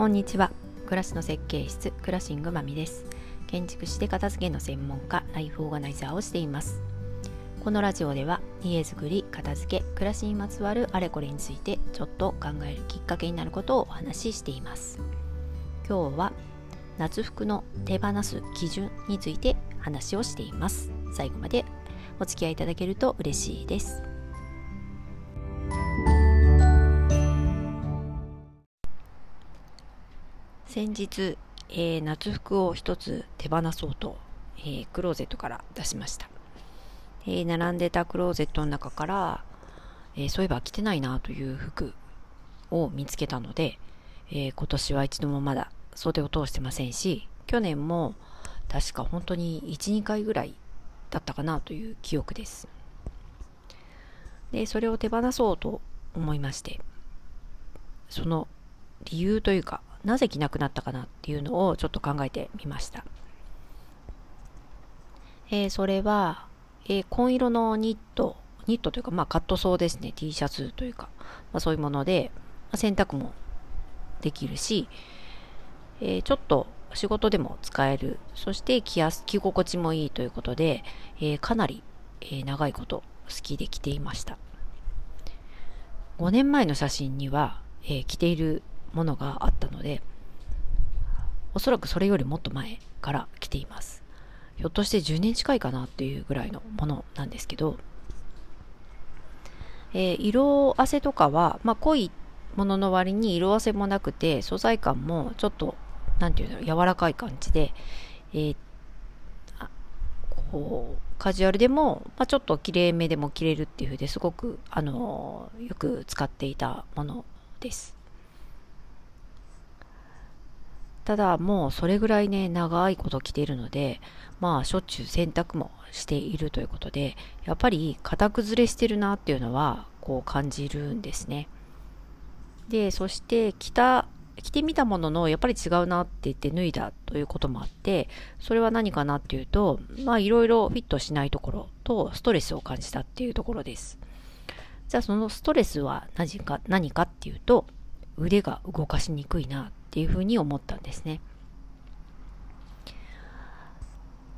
こんにちは。暮らしの設計室クラシングまみです。建築士で片付けの専門家ライフオーガナイザーをしています。このラジオでは家づくり片付け暮らしにまつわるあれこれについてちょっと考えるきっかけになることをお話ししています。今日は夏服の手放す基準について話をしています。最後までお付き合いいただけると嬉しいです。先日、えー、夏服を一つ手放そうと、えー、クローゼットから出しました、えー、並んでたクローゼットの中から、えそういえば着てないなという服を見つけたので、え今年は一度もまだ袖を通してませんし去年も確か本当に12回ぐらいだったかなという記憶です。でそれを手放そうと思いましてその理由というかなぜ着なくなったかなっていうのをちょっと考えてみました。えー、それは、えー、紺色のニット、ニットというか、まあカットソーですね、T シャツというか、まあ、そういうもので、まあ、洗濯もできるし、えー、ちょっと仕事でも使える、そして着やす着心地もいいということで、えかなり、え長いこと好きで着ていました。5年前の写真には、え着ているものがあったのでおそらくそれよりもっと前から来ていますひょっとして10年近いかなっていうぐらいのものなんですけど、えー、色あせとかは、まあ、濃いものの割に色あせもなくて素材感もちょっと何て言うんだろう柔らかい感じで、えー、こうカジュアルでも、まあ、ちょっと綺麗めでも着れるっていう風ですごく、あのー、よく使っていたものです。ただもうそれぐらいね、長いこと着ているので、まあしょっちゅう洗濯もしているということで、やっぱり型崩れしてるなっていうのはこう感じるんですね。で、そして着た、着てみたもののやっぱり違うなって言って脱いだということもあって、それは何かなっていうと、まあいろいろフィットしないところとストレスを感じたっていうところです。じゃあそのストレスは何か何かっていうと、腕が動かしにくいなっていうふうに思ったんですね。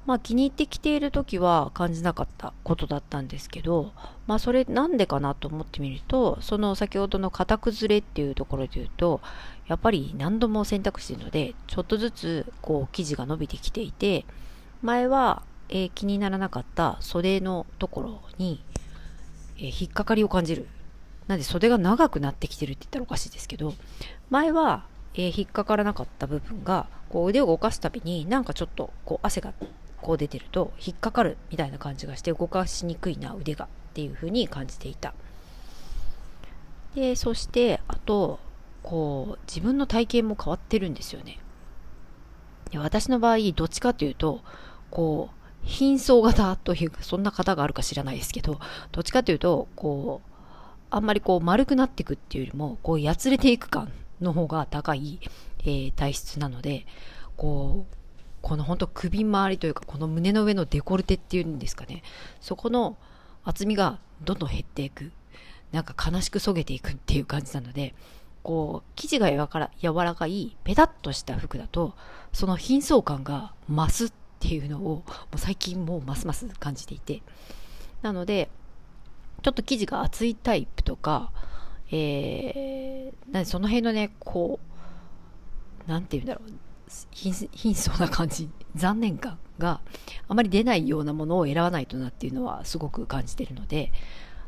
まあ気に入ってきている時は感じなかったことだったんですけど、まあそれなんでかなと思ってみると、その先ほどの型崩れっていうところで言うと、やっぱり何度も選択しているので、ちょっとずつこう生地が伸びてきていて、前は、えー、気にならなかった袖のところに、えー、引っかかりを感じる。なんで袖が長くなってきてるって言ったらおかしいですけど、前はえー、引っかからなかった部分がこう腕を動かすたびになんかちょっとこう汗がこう出てると引っかかるみたいな感じがして動かしにくいな腕がっていう風に感じていた。でそしてあとこう自分の体型も変わってるんですよね。で私の場合どっちかというとこう貧相型というかそんな方があるか知らないですけどどっちかというとこうあんまりこう丸くなっていくっていうよりもこうやつれていく感の方が高い、えー、体質なので、こう、この本当首周りというか、この胸の上のデコルテっていうんですかね、そこの厚みがどんどん減っていく。なんか悲しくそげていくっていう感じなので、こう、生地が柔らかい、ペタッとした服だと、その貧相感が増すっていうのを、もう最近もうますます感じていて。なので、ちょっと生地が厚いタイプとか、えー、なその辺のね、こう、なんて言うんだろう、貧相な感じ、残念感があまり出ないようなものを選ばないとなっていうのはすごく感じてるので、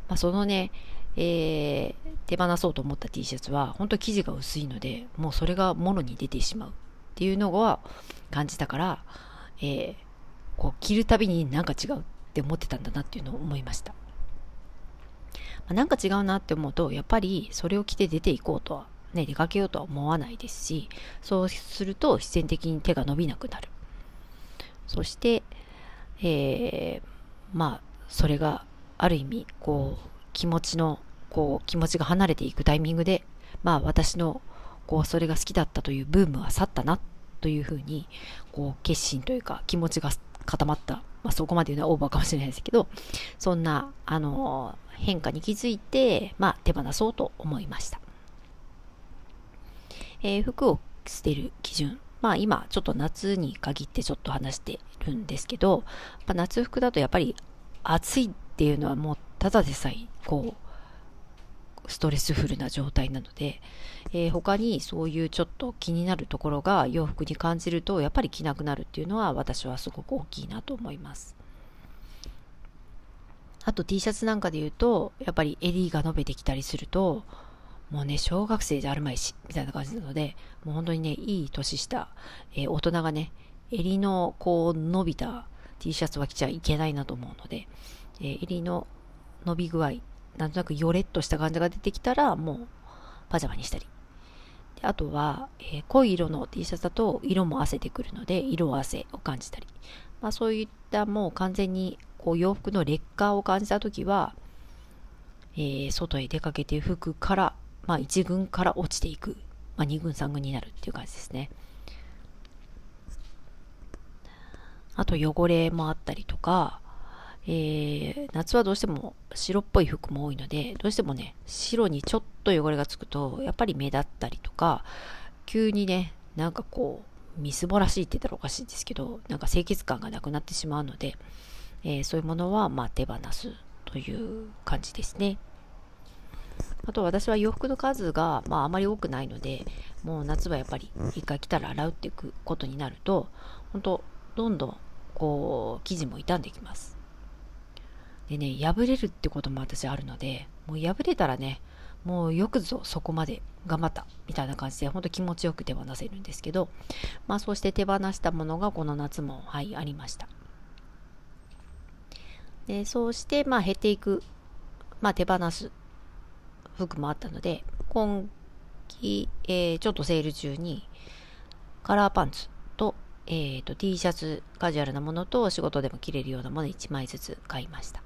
まあ、そのね、えー、手放そうと思った T シャツは本当生地が薄いので、もうそれがもろに出てしまうっていうのは感じたから、えー、こう着るたびになんか違うって思ってたんだなっていうのを思いました。あ、なんか違うなって思うと、やっぱりそれを着て出ていこうとは、ね、出かけようとは思わないですし、そうすると必然的に手が伸びなくなる。そして、えー、まあ、それがある意味、こう、気持ちの、こう、気持ちが離れていくタイミングで、まあ、私の、こう、それが好きだったというブームは去ったな、というふうに、こう、決心というか、気持ちが固まった。まあ、そこまで言うのはオーバーかもしれないですけど、そんな、あの変化に気づいて、まあ、手放そうと思いました。えー、服を捨てる基準。まあ今ちょっと夏に限ってちょっと話してるんですけど、まあ、夏服だとやっぱり暑いっていうのはもうただでさえこうストレスフルな状態なので、えー、他にそういうちょっと気になるところが洋服に感じるとやっぱり着なくなるっていうのは私はすごく大きいなと思います。あと T シャツなんかで言うと、やっぱり襟が伸びてきたりすると、もうね、小学生じゃあるまいし、みたいな感じなので、もう本当にね、いい年した、えー、大人がね、襟のこう伸びた T シャツは着ちゃいけないなと思うので、えー、襟の伸び具合、なんとなくヨレっとした感じが出てきたら、もうパジャマにしたり。あとは、えー、濃い色の T シャツだと色も汗てくるので、色汗を感じたり。まあそういったもう完全にこう洋服の劣化を感じた時は、えー、外へ出かけて服から、まあ、1軍から落ちていく、まあ、2軍3軍になるっていう感じですねあと汚れもあったりとか、えー、夏はどうしても白っぽい服も多いのでどうしてもね白にちょっと汚れがつくとやっぱり目立ったりとか急にねなんかこうみすぼらしいって言ったらおかしいんですけどなんか清潔感がなくなってしまうのでえー、そういうものはま手放すという感じですね。あと私は洋服の数が、まあ、あまり多くないので、もう夏はやっぱり一回着たら洗うっていくことになると、本当どんどんこう生地も傷んできます。でね、破れるってことも私あるので、もう破れたらね、もうよくぞそこまで頑張ったみたいな感じで、本当気持ちよく手放せるんですけど、まあそうして手放したものがこの夏も、はい、ありました。でそうして、まあ、減っていく、まあ、手放す服もあったので、今季、えー、ちょっとセール中に、カラーパンツと、えーと、T シャツ、カジュアルなものと仕事でも着れるようなもの1枚ずつ買いました。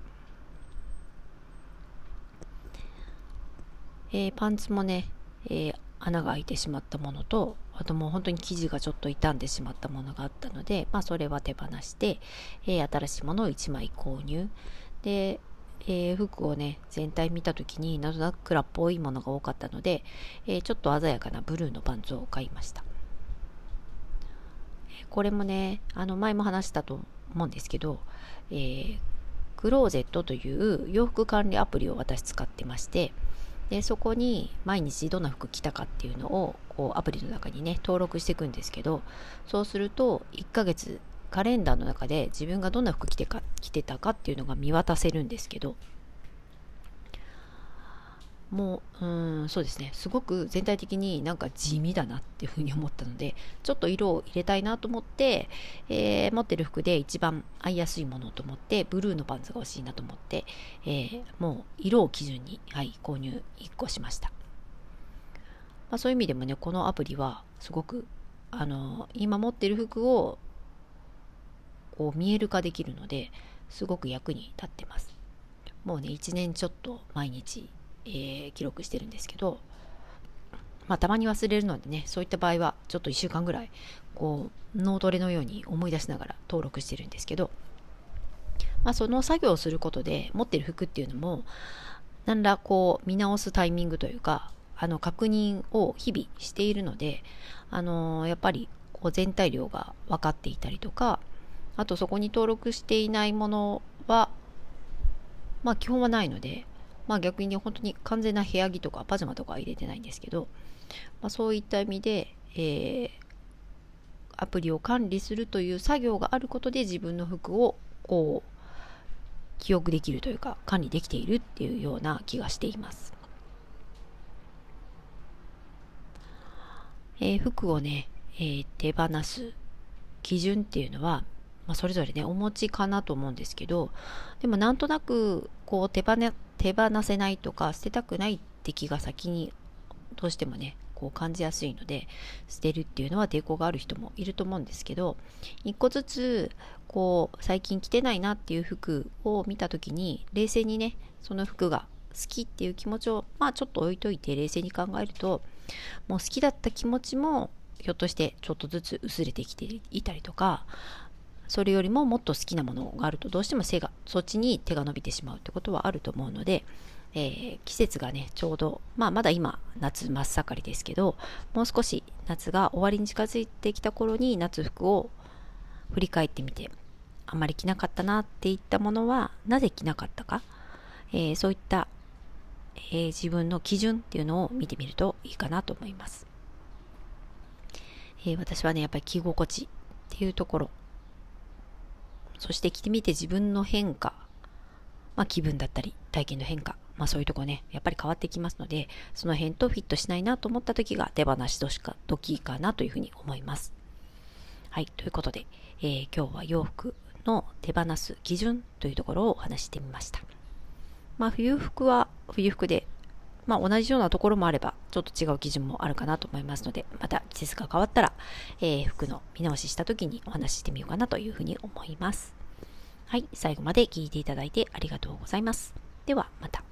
えー、パンツもね、えー、穴が開いてしまったものと、あともう本当に生地がちょっと傷んでしまったものがあったので、まあそれは手放して、えー、新しいものを1枚購入。で、えー、服をね、全体見た時になんとなく黒っぽいものが多かったので、えー、ちょっと鮮やかなブルーのパンツを買いました。これもね、あの前も話したと思うんですけど、えー、クローゼットという洋服管理アプリを私使ってまして、でそこに毎日どんな服着たかっていうのをこうアプリの中にね登録していくんですけどそうすると1ヶ月カレンダーの中で自分がどんな服着てか着てたかっていうのが見渡せるんですけどもう、うん、そうですね。すごく全体的になんか地味だなっていうふうに思ったので、ちょっと色を入れたいなと思って、えー、持ってる服で一番合いやすいものと思って、ブルーのパンツが欲しいなと思って、えー、もう色を基準に、はい、購入1個しました。まあ、そういう意味でもね、このアプリはすごく、あの、今持ってる服をこう見える化できるので、すごく役に立ってます。もうね、1年ちょっと毎日えー、記録してるんですけど、まあ、たまに忘れるのでね、そういった場合は、ちょっと1週間ぐらい、こう、脳トレのように思い出しながら登録してるんですけど、まあ、その作業をすることで、持ってる服っていうのも、何らこう、見直すタイミングというか、あの、確認を日々しているので、あのー、やっぱり、こう、全体量が分かっていたりとか、あとそこに登録していないものは、まあ基本はないので、まあ逆に本当に完全な部屋着とかパジャマとか入れてないんですけど、まあ、そういった意味で、えー、アプリを管理するという作業があることで自分の服をこう記憶できるというか管理できているっていうような気がしています。えー、服をね、えー、手放す基準っていうのはまあ、それぞれね、お持ちかなと思うんですけど、でもなんとなく、こう手放、手放せないとか、捨てたくないって気が先に、どうしてもね、こう感じやすいので、捨てるっていうのは抵抗がある人もいると思うんですけど、一個ずつ、こう、最近着てないなっていう服を見た時に、冷静にね、その服が好きっていう気持ちを、まあちょっと置いといて冷静に考えると、もう好きだった気持ちも、ひょっとしてちょっとずつ薄れてきていたりとか、それよりももっと好きなものがあるとどうしても背がそっちに手が伸びてしまうってことはあると思うのでえー、季節がね、ちょうど、まあまだ今、夏真っ盛りですけど、もう少し夏が終わりに近づいてきた頃に夏服を振り返ってみて、あんまり着なかったなっていったものは、なぜ着なかったか、えー、そういった、えー、自分の基準っていうのを見てみるといいかなと思います。え私はね、やっぱり着心地っていうところ、そして着てみて自分の変化、まあ、気分だったり体験の変化、まあ、そういうとこねやっぱり変わってきますのでその辺とフィットしないなと思った時が手放し時か時かなというふうに思います。はいということで、えー、今日は洋服の手放す基準というところをお話してみました。まあ冬服は冬服でまあ、同じようなところもあれば、ちょっと違う基準もあるかなと思いますので、また季節が変わったら、えー、服の見直しした時にお話ししてみようかなというふうに思います。はい、最後まで聞いていただいてありがとうございます。では、また。